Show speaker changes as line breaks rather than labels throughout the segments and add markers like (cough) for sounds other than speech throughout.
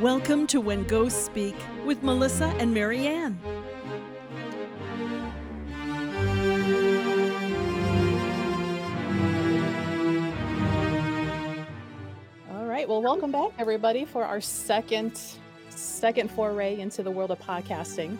Welcome to When Ghosts Speak with Melissa and Mary Ann.
All right. Well, welcome back, everybody, for our second second foray into the world of podcasting.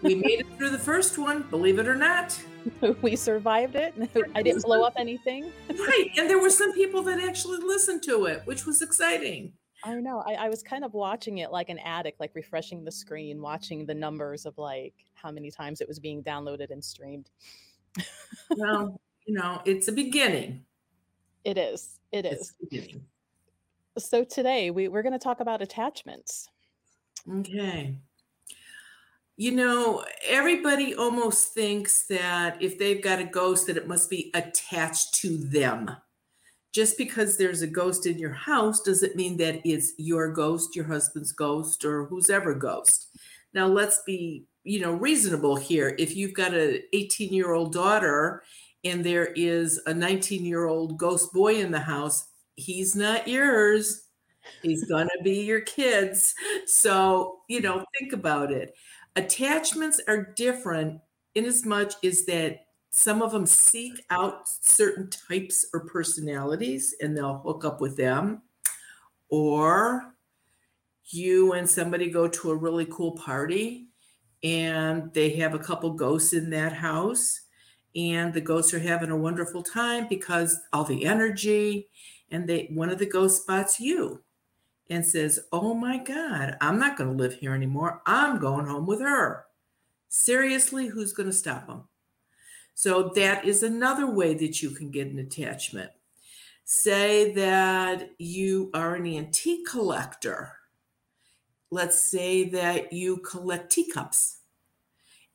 we made it through the first one, believe it or not. (laughs)
we survived it. (laughs) I didn't blow up anything.
right. And there were some people that actually listened to it, which was exciting.
I know. I, I was kind of watching it like an addict, like refreshing the screen, watching the numbers of like how many times it was being downloaded and streamed.
well, you know, it's a beginning.
It is. It is. So today we, we're going to talk about attachments.
Okay. You know, everybody almost thinks that if they've got a ghost, that it must be attached to them. Just because there's a ghost in your house doesn't mean that it's your ghost, your husband's ghost, or whose ever ghost. Now, let's be, you know, reasonable here. If you've got an 18 year old daughter and there is a 19 year old ghost boy in the house, he's not yours. He's going to be your kids. So, you know, think about it. Attachments are different in as much as that some of them seek out certain types or personalities and they'll hook up with them. Or you and somebody go to a really cool party and they have a couple ghosts in that house and the ghosts are having a wonderful time because all the energy and they one of the ghosts spots you and says, Oh my God, I'm not going to live here anymore. I'm going home with her. Seriously, who's going to stop them? So that is another way that you can get an attachment. Say that you are an antique collector. Let's say that you collect teacups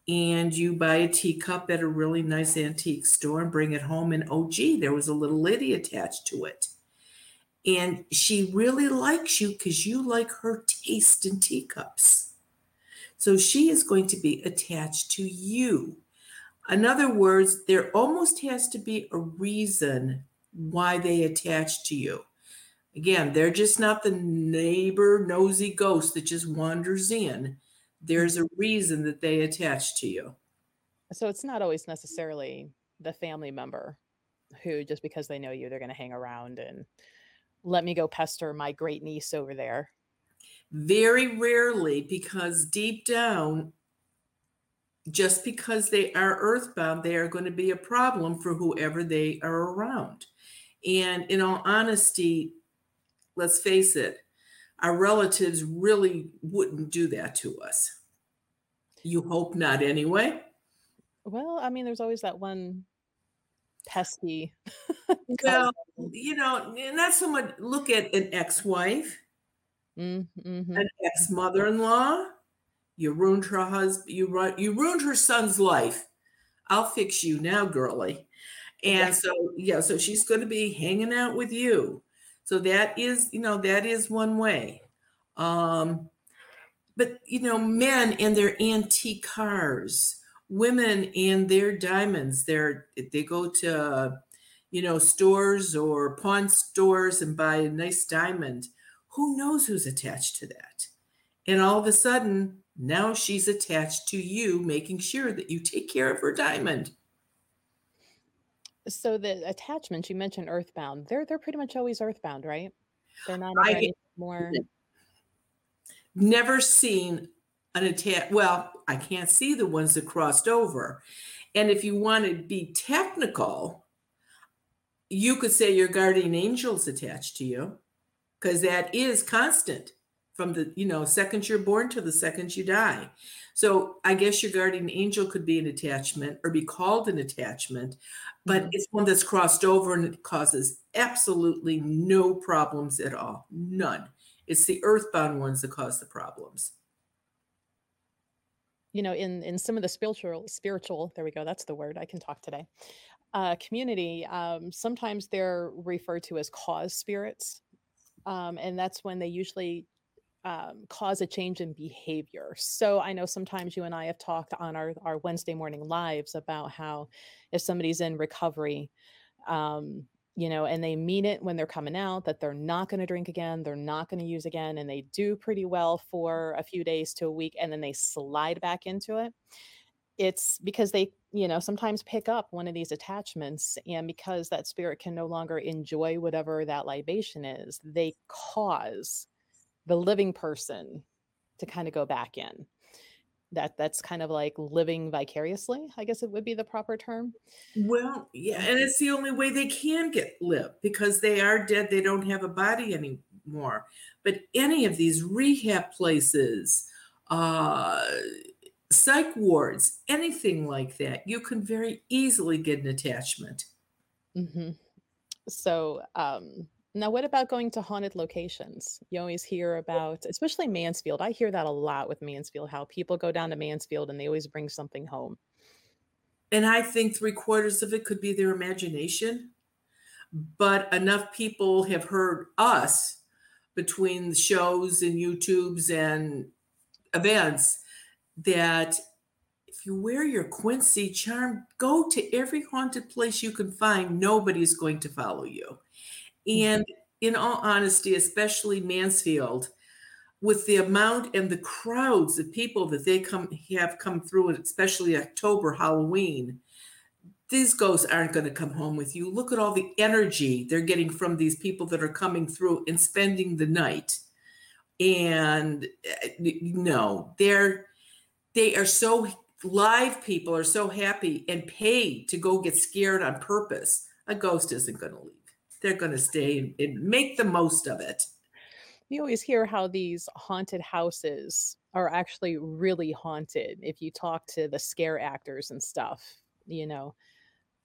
and you buy a teacup at a really nice antique store and bring it home, and oh, gee, there was a little lady attached to it and she really likes you because you like her taste in teacups. So she is going to be attached to you. In other words, there almost has to be a reason why they attach to you. Again, they're just not the neighbor nosy ghost that just wanders in. There's a reason that they attach to you.
So it's not always necessarily the family member who, just because they know you, they're going to hang around and let me go pester my great niece over there?
Very rarely, because deep down, just because they are earthbound, they are going to be a problem for whoever they are around. And in all honesty, let's face it, our relatives really wouldn't do that to us. You hope not, anyway.
Well, I mean, there's always that one pesky. (laughs)
well, you know, not so much look at an ex-wife,
mm-hmm.
an ex-mother-in-law. You ruined her husband. You run. You ruined her son's life. I'll fix you now, girly. And so, yeah, so she's going to be hanging out with you. So that is, you know, that is one way. Um, but you know, men and their antique cars women and their diamonds. They're they go to you know stores or pawn stores and buy a nice diamond. Who knows who's attached to that? And all of a sudden, now she's attached to you, making sure that you take care of her diamond.
So the attachments you mentioned earthbound, they're they're pretty much always earthbound, right? They're not more
never seen an attack. Well, I can't see the ones that crossed over. And if you want to be technical, you could say your guardian angel's attached to you because that is constant from the you know second you're born to the second you die. So i guess your guardian angel could be an attachment or be called an attachment but mm-hmm. it's one that's crossed over and it causes absolutely no problems at all. None. It's the earthbound ones that cause the problems.
You know in in some of the spiritual spiritual there we go that's the word i can talk today uh, community um, sometimes they're referred to as cause spirits um, and that's when they usually um, cause a change in behavior so i know sometimes you and i have talked on our, our wednesday morning lives about how if somebody's in recovery um, you know, and they mean it when they're coming out that they're not going to drink again, they're not going to use again, and they do pretty well for a few days to a week, and then they slide back into it. It's because they, you know, sometimes pick up one of these attachments, and because that spirit can no longer enjoy whatever that libation is, they cause the living person to kind of go back in. That that's kind of like living vicariously, I guess it would be the proper term.
Well, yeah, and it's the only way they can get live because they are dead. They don't have a body anymore. But any of these rehab places, uh, psych wards, anything like that, you can very easily get an attachment.
mm-hmm. So, um, now what about going to haunted locations? You always hear about, especially Mansfield. I hear that a lot with Mansfield, how people go down to Mansfield and they always bring something home.
And I think three quarters of it could be their imagination, but enough people have heard us between the shows and YouTubes and events that if you wear your Quincy charm, go to every haunted place you can find. Nobody's going to follow you.
Mhm.
And in all honesty, especially Mansfield, with the amount and the crowds of people that they come have come through, and especially October, Halloween, these ghosts aren't going to come home with you. Look at all the energy they're getting from these people that are coming through and spending the night. And uh, no, they're they are so live people are so happy and paid to go get scared on purpose. A ghost isn't going to leave. They're going to stay and, make the most of it.
You always hear how these haunted houses are actually really haunted if you talk to the scare actors and stuff, you know.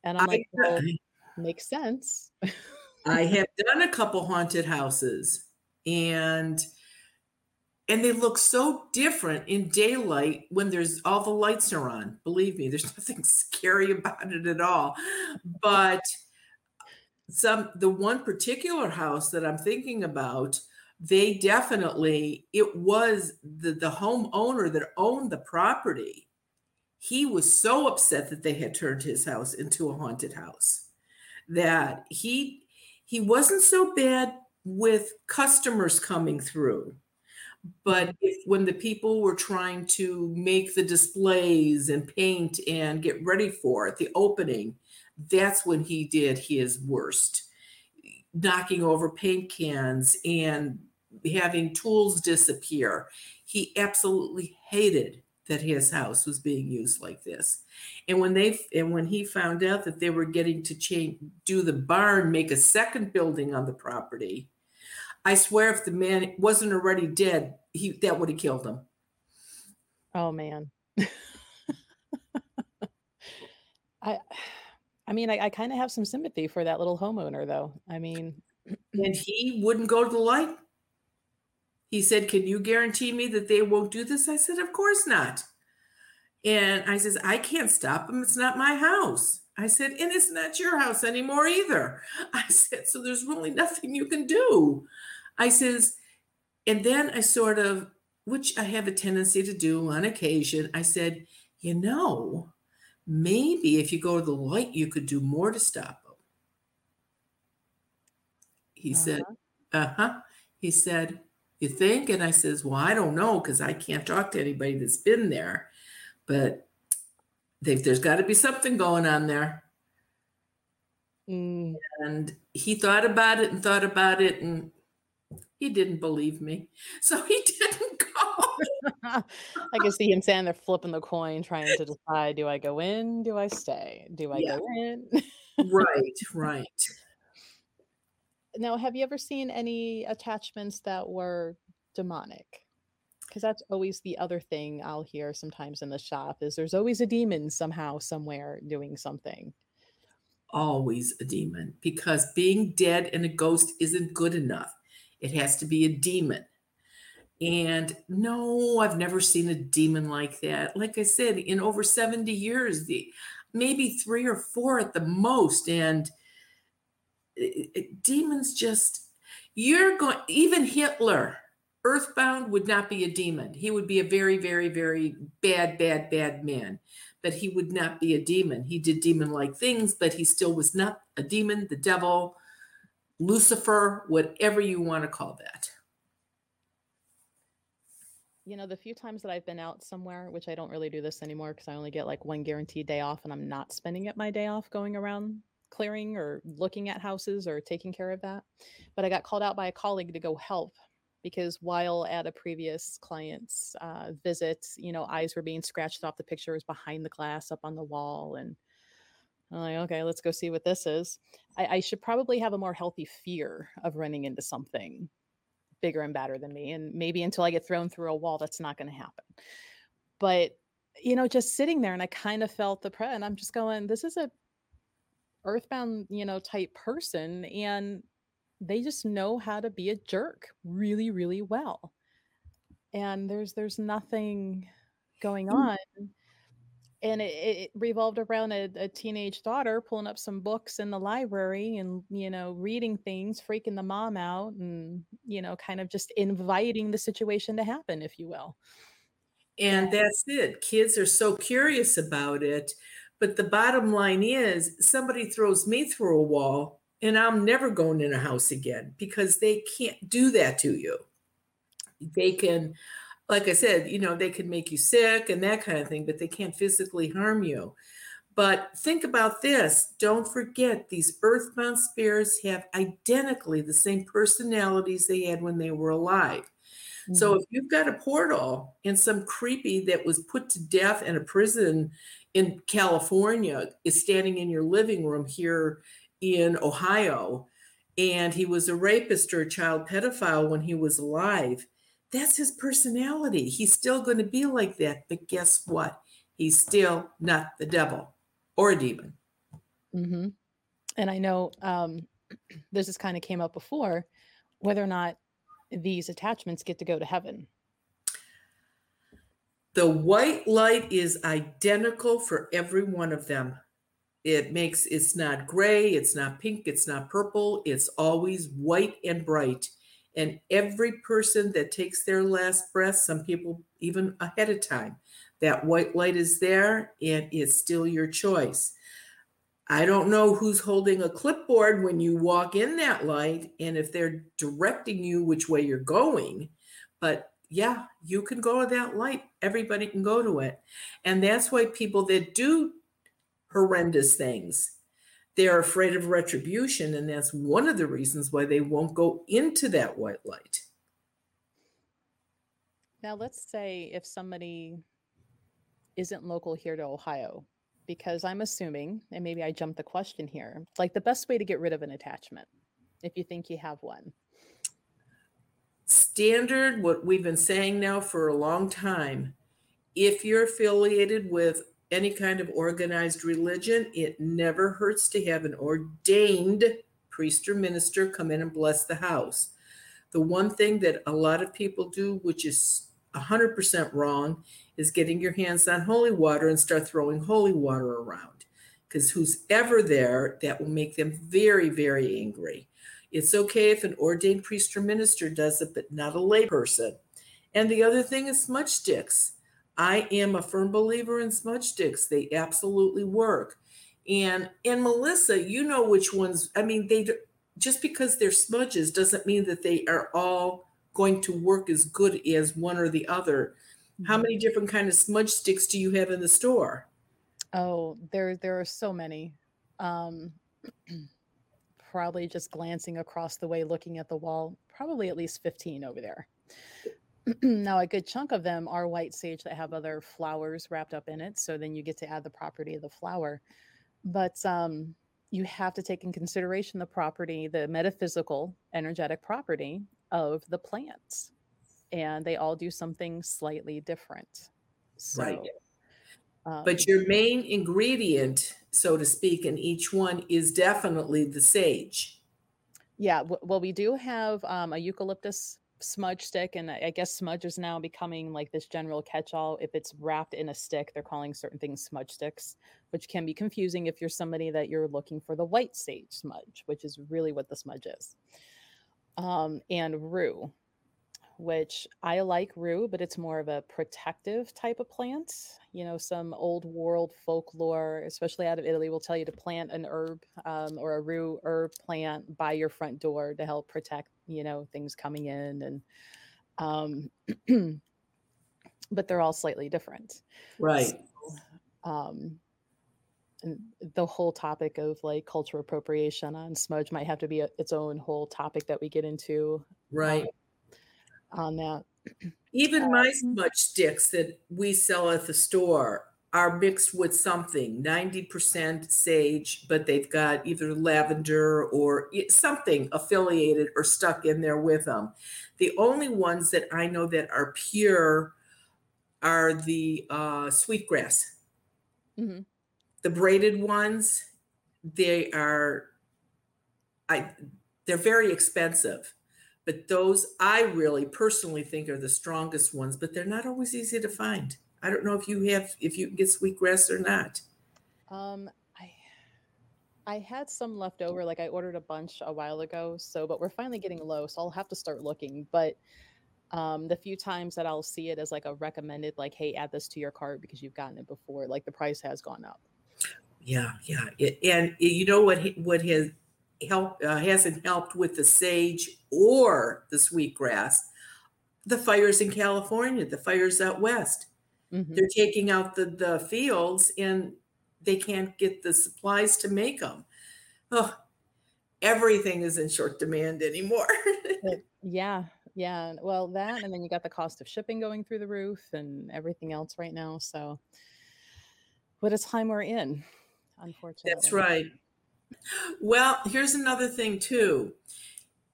And I'm
I
like, well, makes sense. (laughs)
I have done a couple haunted houses and and they look so different in daylight when there's all the lights are on. Believe me, there's (laughs) nothing scary about it at all. But some the one particular house that I'm thinking about, they definitely it was the the homeowner that owned the property. He was so upset that they had turned his house into a haunted house that he he wasn't so bad with customers coming through but mm-hmm. if when the people were trying to make the displays and paint and get ready for it, the opening, that's when he did his worst. Knocking over paint cans and having tools disappear. He absolutely hated that his house was being used like this. And when they and when he found out that they were getting to change do the barn, make a second building on the property, I swear if the man wasn't already dead, he that would have killed him.
Oh man. (laughs) I I mean, I, I kind of have some sympathy for that little homeowner though. I mean,
And he wouldn't go to the light. He said, Can you guarantee me that they won't do this? I said, Of course not. And I says, I can't stop them. It's not my house. I said, and it's not your house anymore either. (laughs) I said, so there's really nothing you can do. I says, and then I sort of, which I have a tendency to do on occasion, I said, you know, maybe if you go to the light, you could do more to stop them. He said,
uh-huh.
uh huh. He said, you think? And I says, well, I don't know because I can't talk to anybody that's been there, but there's got to be something going on there.
Mm,
And he thought about it and thought about it, and he didn't believe me. So he (laughs) didn't go. (laughs)
I can see him standing there flipping the coin, trying to decide, do I go in? Do I stay? Do I
Yeah,
go in?
right, right. (laughs)
Now, have you ever seen any attachments that were demonic? Because that's always the other thing I'll hear sometimes in the shop is there's always a demon somehow, somewhere doing something.
Always a demon because being dead and a ghost isn't good enough. It has to be a demon. And no, I've never seen a demon like that. Like I said, in over 70 years, the maybe three or four at the most. And demons just, you're going, even Hitler, earthbound would not be a demon. He would be a very, very, very bad, bad, bad man. but he would not be a demon. He did demon like things, but he still was not a demon, the devil, Lucifer, whatever you want to call that.
You know, the few times that I've been out somewhere, which I don't really do this anymore because I only get like one guaranteed day off and I'm not spending it my day off going around clearing or looking at houses or taking care of that. But I got called out by a colleague to go help because while at a previous client's uh, visit, you know, eyes were being scratched off the pictures behind the glass up on the wall. And I'm like, okay, let's go see what this is. I, I should probably have a more healthy fear of running into something bigger and badder than me. And maybe until I get thrown through a wall, that's not going to happen. But, you know, just sitting there and I kind of felt the pre and I'm just going, this is a earthbound, you know, type person. And they just know how to be a jerk really, really well. And there's there's nothing going
Mm.
on. And it, it revolved around a, a teenage daughter pulling up some books in the library and, you know, reading things, freaking the mom out, and, you know, kind of just inviting the situation to happen, if you will.
And that's it. Kids are so curious about it. But the bottom line is somebody throws me through a wall and I'm never going in a house again because they can't do that to you. They can, like I said, you know, they can make you sick and that kind of thing, but they can't physically harm you. But think about this. Don't forget, these earthbound spirits have identically the same personalities they had when they were alive. So
Mhm.
if you've got a portal and some creepy that was put to death in a prison in California is standing in your living room here in Ohio, and he was a rapist or a child pedophile when he was alive, that's his personality. He's still going to be like that. But guess what? He's still not the devil or a demon.
Mhm. And I know um, (clears throat) this has kind of came up before, whether or not these attachments get to go to heaven.
The white light is identical for every one of them. It makes it's not gray, it's not pink, it's not purple, it's always white and bright. And every person that takes their last breath, some people even ahead of time, that white light is there and it's still your choice. I don't know who's holding a clipboard when you walk in that light and if they're directing you which way you're going, but yeah, you can go to that light. Everybody can go to it. And that's why people that do horrendous things, they're afraid of retribution. And that's one of the reasons why they won't go into that white light.
Now, let's say if somebody isn't local here to Ohio, because I'm assuming, and maybe I jumped the question here, like the best way to get rid of an attachment, if you think you have one.
Standard, what we've been saying now for a long time, if you're affiliated with any kind of organized religion, it never hurts to have an ordained priest or minister come in and bless the house. The one thing that a lot of people do, which is 100% wrong, is getting your hands on holy water and start throwing holy water around. Because who's ever there, that will make them very, very angry. It's okay if an ordained priest or minister does it, but not a layperson. And the other thing is smudge sticks. I am a firm believer in smudge sticks. They absolutely work. And and Melissa, you know which ones. I mean, they just because they're smudges doesn't mean that they are all going to work as good as one or the other. How
Mhm.
many different kind of smudge sticks do you have in the store?
Oh, there there are so many. Um, (clears throat) probably just glancing across the way, looking at the wall, probably at least 15 over there. (clears throat) now, a good chunk of them are white sage that have other flowers wrapped up in it. So then you get to add the property of the flower. But um, you have to take in consideration the property, the metaphysical, energetic property of the plants. And they all do something slightly different. So,
Right.
um,
But your main ingredient, so to speak, in each one is definitely the sage.
Yeah, w- well, we do have um, a eucalyptus smudge stick, and I guess smudge is now becoming like this general catch-all. If it's wrapped in a stick, they're calling certain things smudge sticks, which can be confusing if you're somebody that you're looking for the white sage smudge, which is really what the smudge is. Um, and rue. Which I like rue, but it's more of a protective type of plant. You know, some old world folklore, especially out of Italy, will tell you to plant an herb um, or a rue herb plant by your front door to help protect, you know, things coming in. And, um, (clears throat) but they're all slightly different.
Right.
So, um, and the whole topic of like cultural appropriation on smudge might have to be a, its own whole topic that we get into
Right.
um, on that.
Even my
Um,
smudge sticks that we sell at the store are mixed with something 90% sage, but they've got either lavender or something affiliated or stuck in there with them. The only ones that I know that are pure are the uh, sweetgrass.
mhm.
The braided ones, they are I they're very expensive. But those I really personally think are the strongest ones, but they're not always easy to find. I don't know if you have if you can get sweetgrass or not.
Um, I I had some left over, like I ordered a bunch a while ago, so but we're finally getting low, so I'll have to start looking. But um, the few times that I'll see it as like a recommended, like, hey, add this to your cart because you've gotten it before, like the price has gone up.
Yeah, yeah. It, and you know what ha- what has helped uh, hasn't helped with the sage or the sweetgrass? The fires in California, the fires out west.
hmm
They're taking out the the fields and they can't get the supplies to make them. Oh, everything is in short demand anymore. (laughs)
Yeah, yeah. Well, that, and then you got the cost of shipping going through the roof and everything else right now. So, what a time we're in, unfortunately.
That's right. Well, here's another thing too.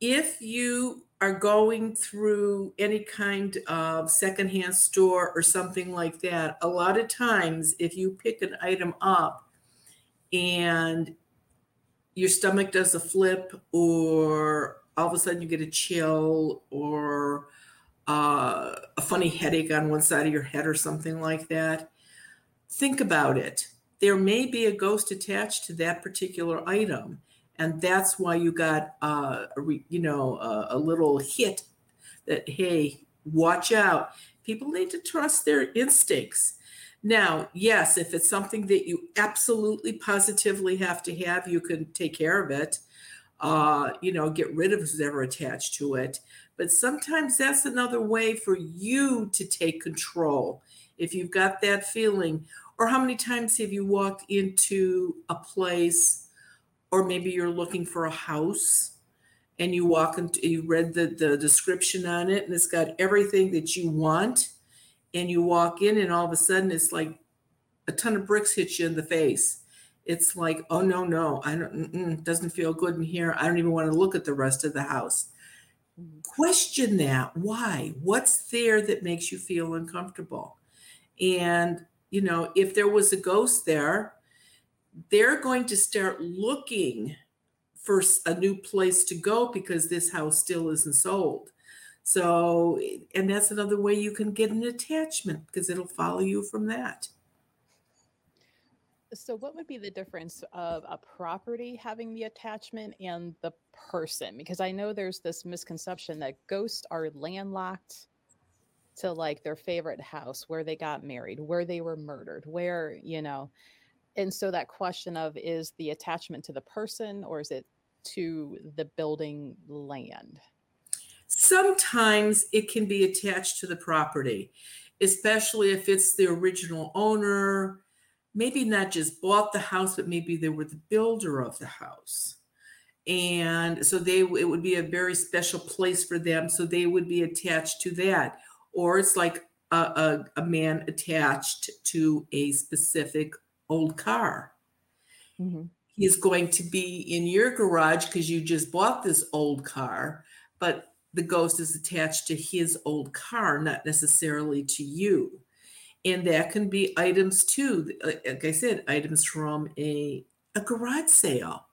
If you are going through any kind of secondhand store or something like that, a lot of times if you pick an item up and your stomach does a flip or all of a sudden you get a chill or uh, a funny headache on one side of your head or something like that, think about it. There may be a ghost attached to that particular item, and that's why you got uh, a re, you know a, a little hit that hey, watch out. People need to trust their instincts. Now, yes, if it's something that you absolutely positively have to have, you can take care of it. Uh, you know, get rid of who's ever attached to it. But sometimes that's another way for you to take control. If you've got that feeling, or how many times have you walked into a place, or maybe you're looking for a house and you walk into, you read the, the description on it and it's got everything that you want, and you walk in and all of a sudden it's like a ton of bricks hit you in the face. It's like, oh no, no, I don't, doesn't feel good in here. I don't even want to look at the rest of the house. Question that. Why? What's there that makes you feel uncomfortable? And, you know, if there was a ghost there, they're going to start looking for a new place to go because this house still isn't sold. So, and that's another way you can get an attachment because it'll follow you from that.
So, what would be the difference of a property having the attachment and the person? Because I know there's this misconception that ghosts are landlocked to like their favorite house, where they got married, where they were murdered, where, you know. And so, that question of is the attachment to the person or is it to the building land?
Sometimes it can be attached to the property, especially if it's the original owner, maybe not just bought the house, but maybe they were the builder of the house. And so they it would be a very special place for them. So they would be attached to that. Or it's like a, a, a man attached to a specific old car.
Mhm.
He's going to be in your garage because you just bought this old car, but the ghost is attached to his old car, not necessarily to you. And that can be items too. Like like I said, items from a, a garage sale.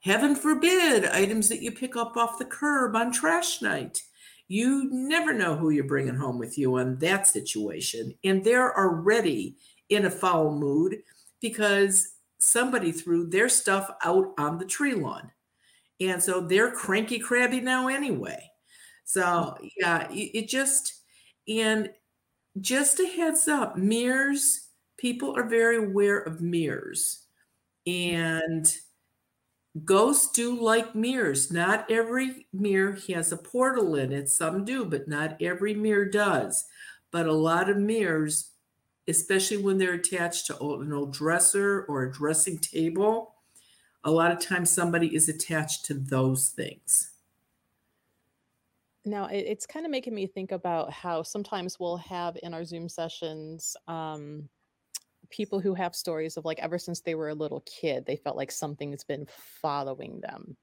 Heaven forbid, items that you pick up off the curb on trash night. You never know who you're bringing home with you in that situation. And they're already in a foul mood because somebody threw their stuff out on the tree lawn. And so they're cranky crabby now anyway. So yeah, it, it just and just a heads up, mirrors, people are very aware of mirrors. Mm-hmm. And ghosts do like mirrors. Not every mirror has a portal in it. Some do, but not every mirror does. But a lot of mirrors, especially when they're attached to an old dresser or a dressing table, a lot of times somebody is attached to those things.
Now, it's kind of making me think about how sometimes we'll have in our Zoom sessions um, people who have stories of like ever since they were a little kid, they felt like something's been following them.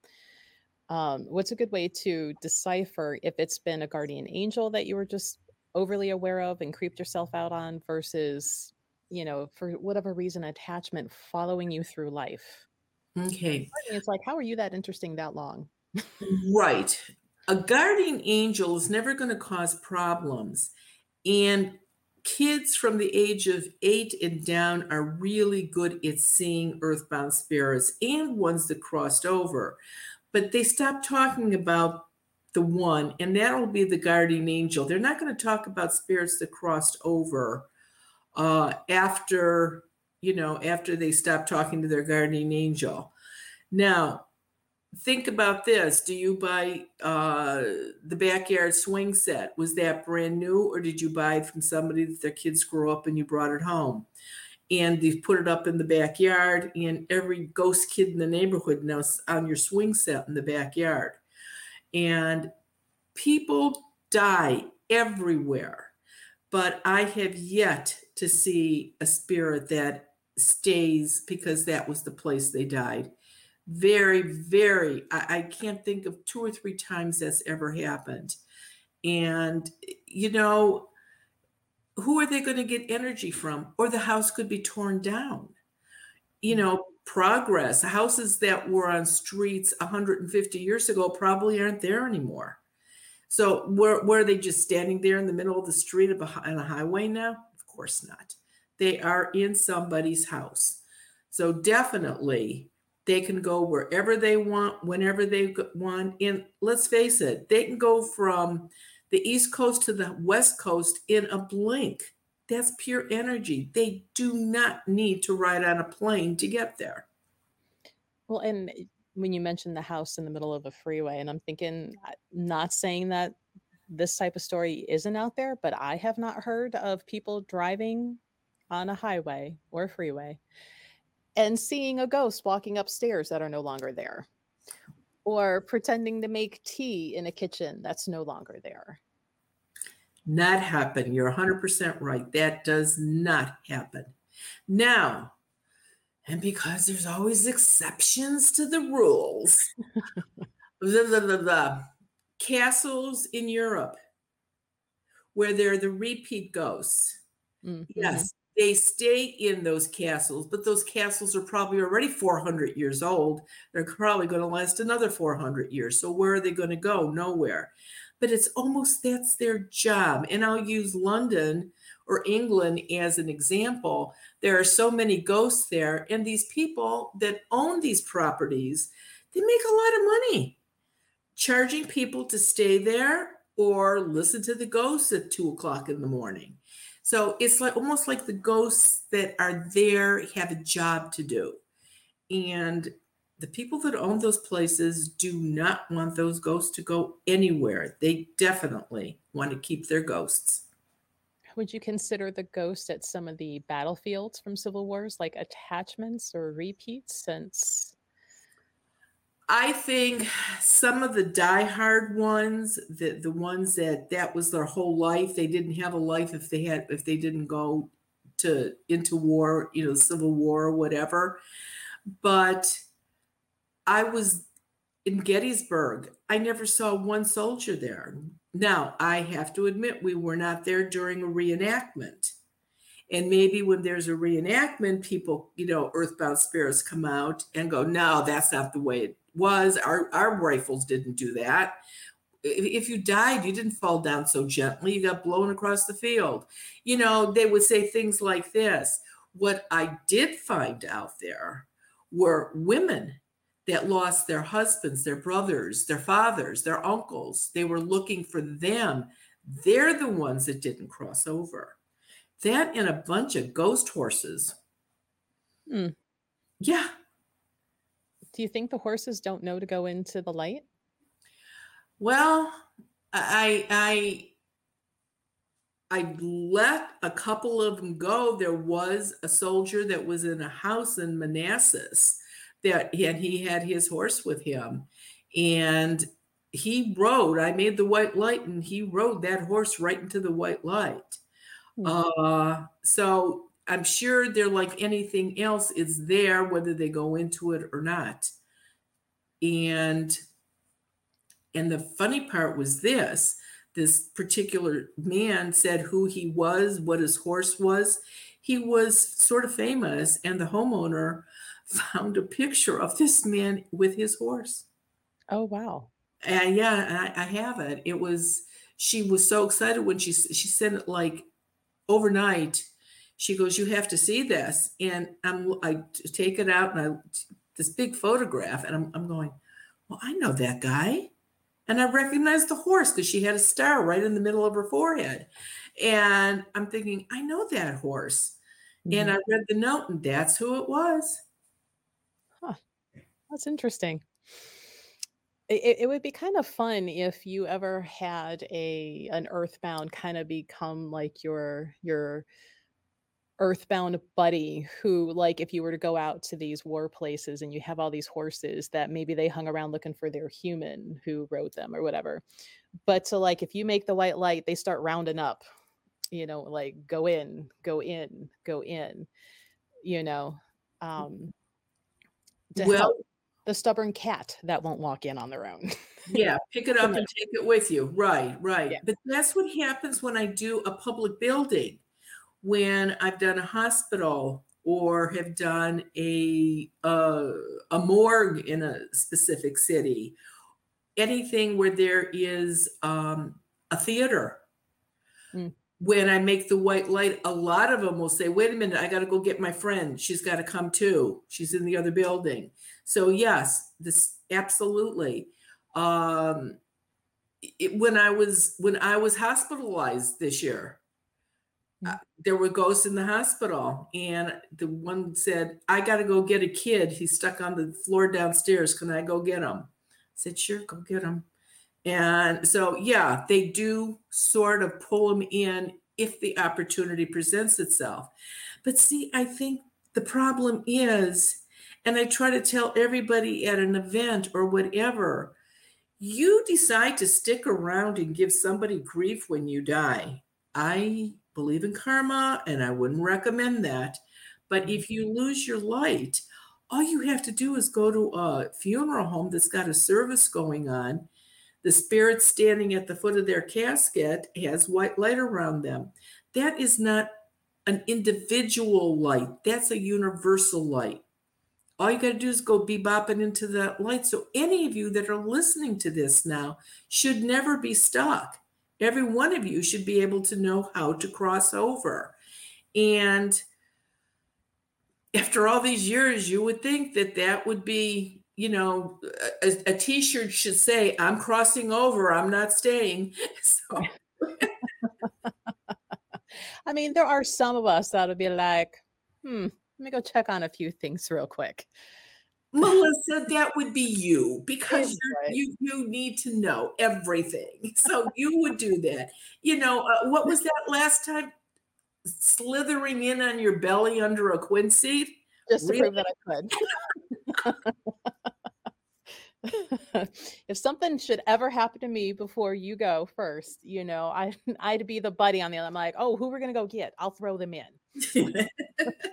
Um, what's a good way to decipher if it's been a guardian angel that you were just overly aware of and creeped yourself out on versus, you know, for whatever reason, attachment following you through life?
Okay.
It's like, how are you that interesting that long?
Right. A guardian angel is never going to cause problems. And kids from the age of eight and down are really good at seeing earthbound spirits and ones that crossed over. But they stop talking about the one, and that'll be the guardian angel. They're not going to talk about spirits that crossed over uh, after, you know, after they stop talking to their guardian angel. Now, think about this. Do you buy uh, the backyard swing set? Was that brand new or did you buy it from somebody that their kids grew up and you brought it home? And they've put it up in the backyard and every ghost kid in the neighborhood knows on your swing set in the backyard. And people die everywhere but i have yet to see a spirit that stays because that was the place they died very, very, I, I can't think of two or three times that's ever happened. And, you know, who are they going to get energy from? Or the house could be torn down. You know, progress, houses that were on streets 150 years ago probably aren't there anymore. So, were, were they just standing there in the middle of the street of a, on a highway now? Of course not. They are in somebody's house. So, definitely, they can go wherever they want, whenever they want. And let's face it, they can go from the East Coast to the West Coast in a blink. That's pure energy. They do not need to ride on a plane to get there.
Well, and when you mentioned the house in the middle of a freeway, and I'm thinking, not saying that this type of story isn't out there, but I have not heard of people driving on a highway or a freeway and seeing a ghost walking upstairs that are no longer there, or pretending to make tea in a kitchen that's no longer there.
Not happen. You're 100% right. That does not happen. Now, and because there's always exceptions to the rules, (laughs) the, the, the, the castles in Europe where they're the repeat ghosts. Mm-hmm. Yes, they stay in those castles, but those castles are probably already 400 years old. They're probably going to last another 400 years. So where are they going to go? Nowhere. But it's almost that's their job. And I'll use London or England as an example. There are so many ghosts there, and these people that own these properties, they make a lot of money charging people to stay there or listen to the ghosts at two o'clock in the morning. So it's like almost like the ghosts that are there have a job to do. And the people that own those places do not want those ghosts to go anywhere. They definitely want to keep their ghosts.
Would you consider the ghosts at some of the battlefields from Civil Wars like attachments or repeats since
I think some of the die-hard ones, the the ones that that was their whole life, they didn't have a life if they had if they didn't go to into war, you know, civil war or whatever. But I was in Gettysburg. I never saw one soldier there. Now, I have to admit we were not there during a reenactment. And maybe when there's a reenactment, people, you know, earthbound spirits come out and go, no, that's not the way it was our our rifles didn't do that if you died you didn't fall down so gently you got blown across the field you know they would say things like this what i did find out there were women that lost their husbands, their brothers, their fathers, their uncles. They were looking for them. They're the ones that didn't cross over. That and a bunch of ghost horses.
Hmm.
Yeah.
Do you think the horses don't know to go into the light?
Well, I I I let a couple of them go. There was a soldier that was in a house in Manassas that he had he had his horse with him and he rode i made the white light and he rode that horse right into the white light
Hmm.
uh so i'm sure they're like anything else it's there whether they go into it or not and and the funny part was this this particular man said who he was what his horse was he was sort of famous and the homeowner (laughs) found a picture of this man with his horse.
Oh, wow.
And yeah, I, I have it. It was she was so excited when she she sent it like overnight. She goes, "You have to see this," and I'm I take it out and I this big photograph, and I'm I'm going, "Well, I know that guy," and I recognize the horse because she had a star right in the middle of her forehead, and I'm thinking, "I know that horse," and
Mhm.
I read the note, and that's who it was.
That's interesting. It it would be kind of fun if you ever had a an earthbound kind of become like your your earthbound buddy who like if you were to go out to these war places and you have all these horses that maybe they hung around looking for their human who rode them or whatever but to like if you make the white light they start rounding up you know like go in go in go in you know um to
Well,
help the stubborn cat that won't walk in on their own
Yeah, pick it (laughs) up and take it with you. Right, right.
Yeah.
But that's what happens when I do a public building. When I've done a hospital or have done a uh, a morgue in a specific city, anything where there is um, a theater.
Mm.
When I make the white light, a lot of them will say, "Wait a minute, I got to go get my friend. She's got to come too. She's in the other building." So yes, this absolutely um it, when i was when i was hospitalized this year uh, there were ghosts in the hospital and the one said i got to go get a kid. He's stuck on the floor downstairs. Can i go get him? I said sure go get him. And so yeah they do sort of pull them in if the opportunity presents itself. But see i think the problem is and i try to tell everybody at an event or whatever you decide to stick around and give somebody grief when you die. I believe in karma and I wouldn't recommend that. But if mm-hmm. you lose your light, all you have to do is go to a funeral home that's got a service going on. The spirit standing at the foot of their casket has white light around them. That is not an individual light, that's a universal light. All you got to do is go bebopping into that light. So, any of you that are listening to this now should never be stuck. Every one of you should be able to know how to cross over. And after all these years, you would think that that would be, you know, a a t-shirt should say, "I'm crossing over. I'm not staying." (laughs) So, (laughs)
I mean, there are some of us that'll be like, hmm, let me go check on a few things real quick.
Melissa, that would be you because you're, you you need to know everything. (laughs) So you would do (laughs) that. You know, uh, what was that last time? Slithering in on your belly under a quincy?
Just to
Really?
prove that I could. (laughs) if something should ever happen to me before you go first, you know, I (laughs) I'd be the buddy on the other. I'm like, oh, who we're gonna go get? I'll throw them in. (laughs)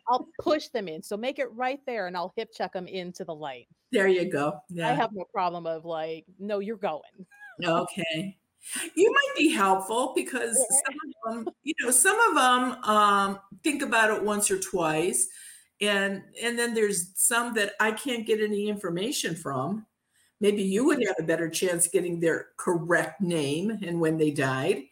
I'll push them in. So make it right there, and I'll hip check them into the light.
there you go.
I have no problem of like, no, you're going. (laughs)
Okay. You might be helpful because some of them, you know, some of them um, think about it once or twice, and and then there's some that I can't get any information from. Maybe you would have a better chance getting their correct name and when they died.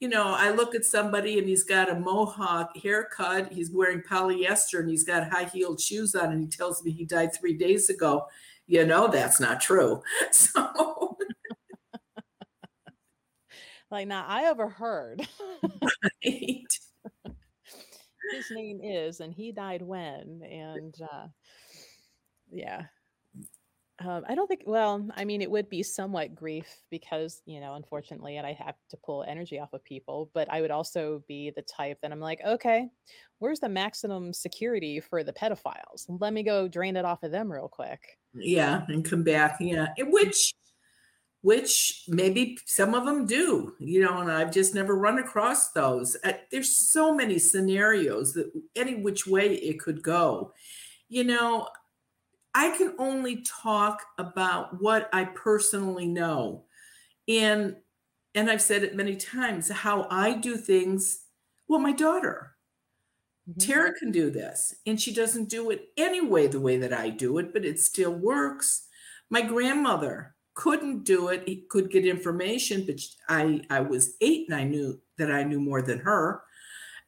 You know, I look at somebody and he's got a mohawk haircut, he's wearing polyester, and he's got high heeled shoes on, and he tells me he died three days ago. you know that's not true. (laughs) So
like now I overheard
right. (laughs)
his name is and he died when and uh yeah um, I don't think, well, I mean, it would be somewhat grief because, you know, unfortunately, and I have to pull energy off of people, but I would also be the type that I'm like, okay, where's the maximum security for the pedophiles? Let me go drain it off of them real quick.
Yeah, and come back. Yeah. Which which maybe some of them do, you know, and I've just never run across those. Uh, there's so many scenarios that any which way it could go. You know, I can only talk about what I personally know. And and I've said it many times how I do things. Well, my daughter,
Mhm.
Tara can do this, and she doesn't do it anyway the way that I do it, but it still works. My grandmother couldn't do it. He could get information, but I I was eight and I knew that I knew more than her.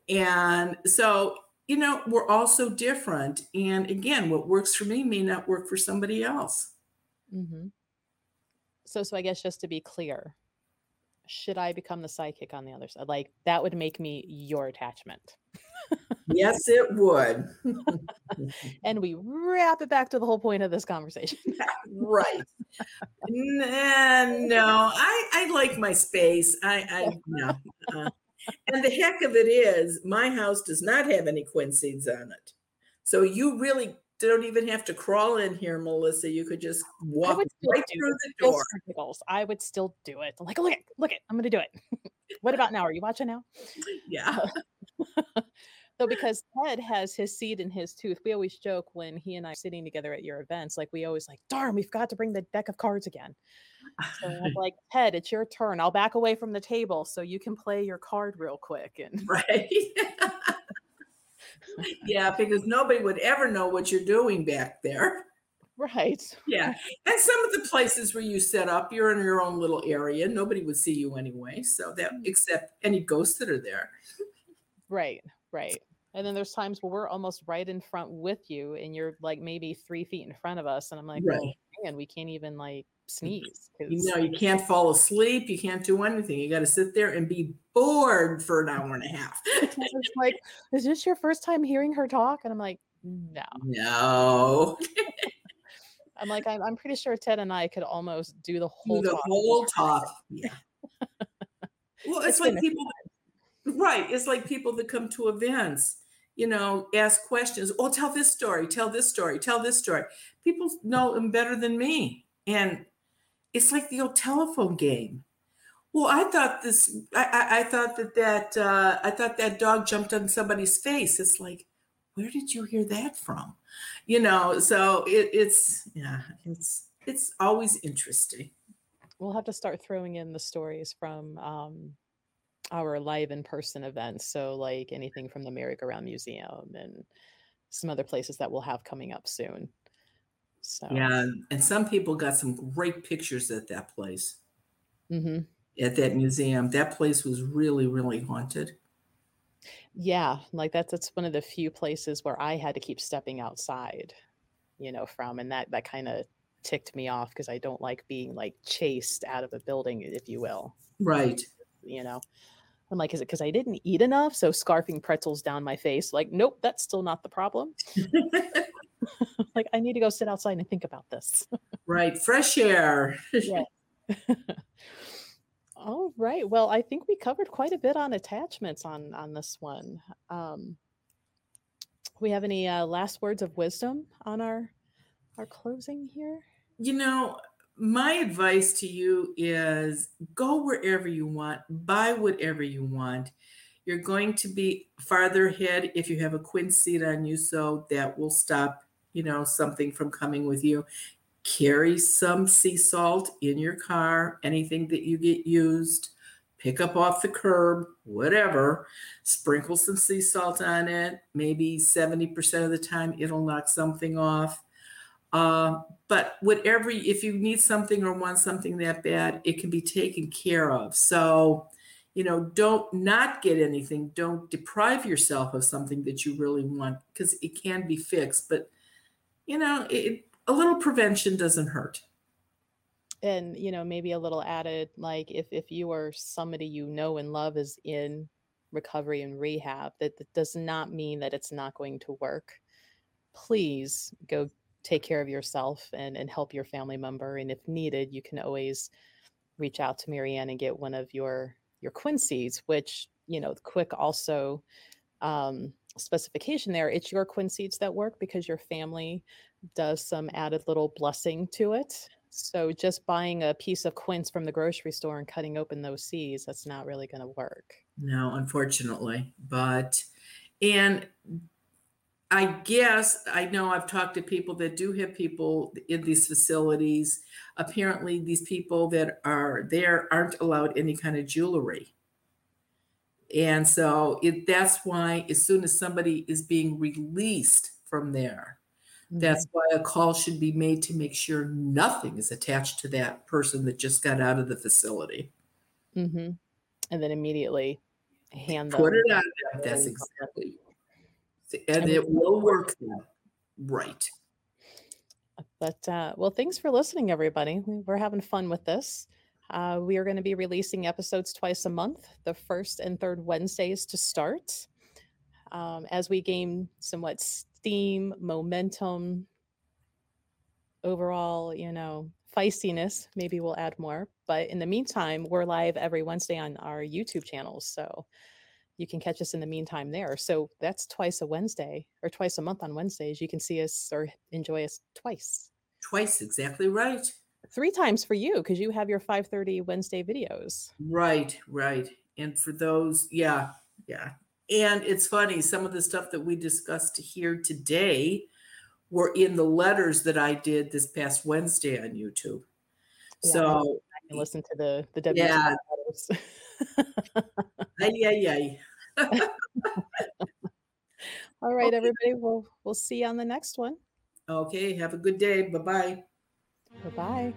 And so, you know, we're all so different. And again, what works for me may not work for somebody else.
Mhm. So, so I guess just to be clear, should I become the psychic on the other side? Like that would make me your attachment.
Yes, it would. (laughs)
And we wrap it back to the whole point of this conversation. (laughs)
right. Nah, no, I, I like my space. I, I no. uh, and the heck of it is, my house does not have any quince seeds on it. So you really don't even have to crawl in here, Melissa. You could just
I
walk
would still
right
do
through
it
the door.
I would still do it. I'm like, look it, look it, I'm gonna do it. (laughs) what about now? Are you watching now?
Yeah. (laughs)
Though because Ted has his seed in his tooth, we always joke when he and I are sitting together at your events, like we always like, darn, we've got to bring the deck of cards again. So I'm (laughs) like, Ted, it's your turn. I'll back away from the table so you can play your card real quick. And
right. (laughs) yeah, because nobody would ever know what you're doing back there.
right.
Yeah. And some of the places where you set up, you're in your own little area. Nobody would see you anyway. So that mm. except any ghosts that are there.
Right, right. And then there's times where we're almost right in front with you, and you're like maybe three feet in front of us, and I'm like,
Right.
well, man, we can't even like sneeze.
You know, you can't fall asleep. You can't do anything. You got to sit there and be bored for an hour and a half.
it's like, is this your first time hearing her talk? And I'm like, no.
No. (laughs)
I'm like, I'm, I'm pretty sure Ted and I could almost do the
Do
whole
the
talk.
whole talk. Yeah. (laughs) Well, it's
It's
like people, right? It's like people that come to events, you know, ask questions. Oh, tell this story, tell this story, tell this story. People know them better than me. And it's like the old telephone game. Well, I thought this, I, I, I thought that that, uh, I thought that dog jumped on somebody's face. It's like, where did you hear that from? You know, so it, it's, yeah, it's, it's always interesting.
We'll have to start throwing in the stories from um, our live in person events. So, like anything from the Merry-Go-Round Museum and some other places that we'll have coming up soon. So,
Yeah, and some people got some great pictures at that place,
hmm
at that museum. That place was really, really haunted.
yeah, like that's that's one of the few places where I had to keep stepping outside, you know, from, and that that kind of ticked me off because I don't like being like chased out of a building, if you will.
Right.
you know i'm like is it because i didn't eat enough so scarfing pretzels down my face like nope that's still not the problem (laughs) (laughs) like i need to go sit outside and think about this
right. Fresh air. (laughs)
Yeah. (laughs) all right well i think we covered quite a bit on attachments on on this one um we have any uh, last words of wisdom on our our closing here
You know, my advice to you is go wherever you want, buy whatever you want. You're going to be farther ahead if you have a quince seat on you, so that will stop, you know, something from coming with you. Carry some sea salt in your car, anything that you get used, pick up off the curb, whatever. Sprinkle some sea salt on it. Maybe 70% of the time it'll knock something off. Uh, but whatever, if you need something or want something that bad, it can be taken care of. So, you know, don't not get anything. Don't deprive yourself of something that you really want because it can be fixed. But, you know, it, a little prevention doesn't hurt.
And you know, maybe a little added like if if you are somebody you know and love is in recovery and rehab, that, that does not mean that it's not going to work. Please go take care of yourself and and help your family member. And if needed, you can always reach out to Mary Ann and get one of your your quincees, which you know, quick also um, specification there. It's your quincees that work because your family does some added little blessing to it. So just buying a piece of quince from the grocery store and cutting open those seeds, that's not really going to work.
No, unfortunately. But, and I guess I know I've talked to people that do have people in these facilities. Apparently, these people that are there aren't allowed any kind of jewelry. And so it, that's why, as soon as somebody is being released from there, that's why a call should be made to make sure nothing is attached to that person that just got out of the facility.
Mm-hmm. And then immediately hand them.
Put it them. That's exactly. And it will work. Right.
But uh, well, thanks for listening, everybody. We're having fun with this. Uh, we are going to be releasing episodes twice a month, the first and third Wednesdays to start. Um, as we gain somewhat steam, momentum, overall, you know, feistiness, maybe we'll add more. But in the meantime, we're live every Wednesday on our YouTube channels. So you can catch us in the meantime there. So that's twice a Wednesday or twice a month on Wednesdays. You can see us or enjoy us twice.
Twice, exactly right.
Three times for you because you have your 5:30 Wednesday videos.
Right, right. And for those, yeah, yeah. And it's funny, some of the stuff that we discussed here today were in the letters that I did this past Wednesday on YouTube.
Yeah, I can listen to the the WT
yeah,
letters.
ay. (laughs)
All right,
Okay.
everybody. We'll we'll see you on the next one.
Okay, have a good day. Bye bye.
Bye bye.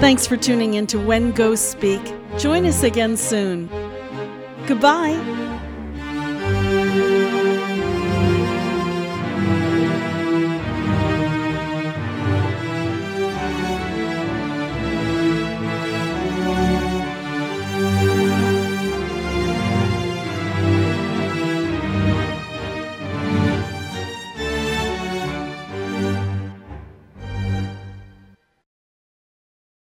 Thanks for tuning in to When Ghosts Speak. Join us again soon. Goodbye.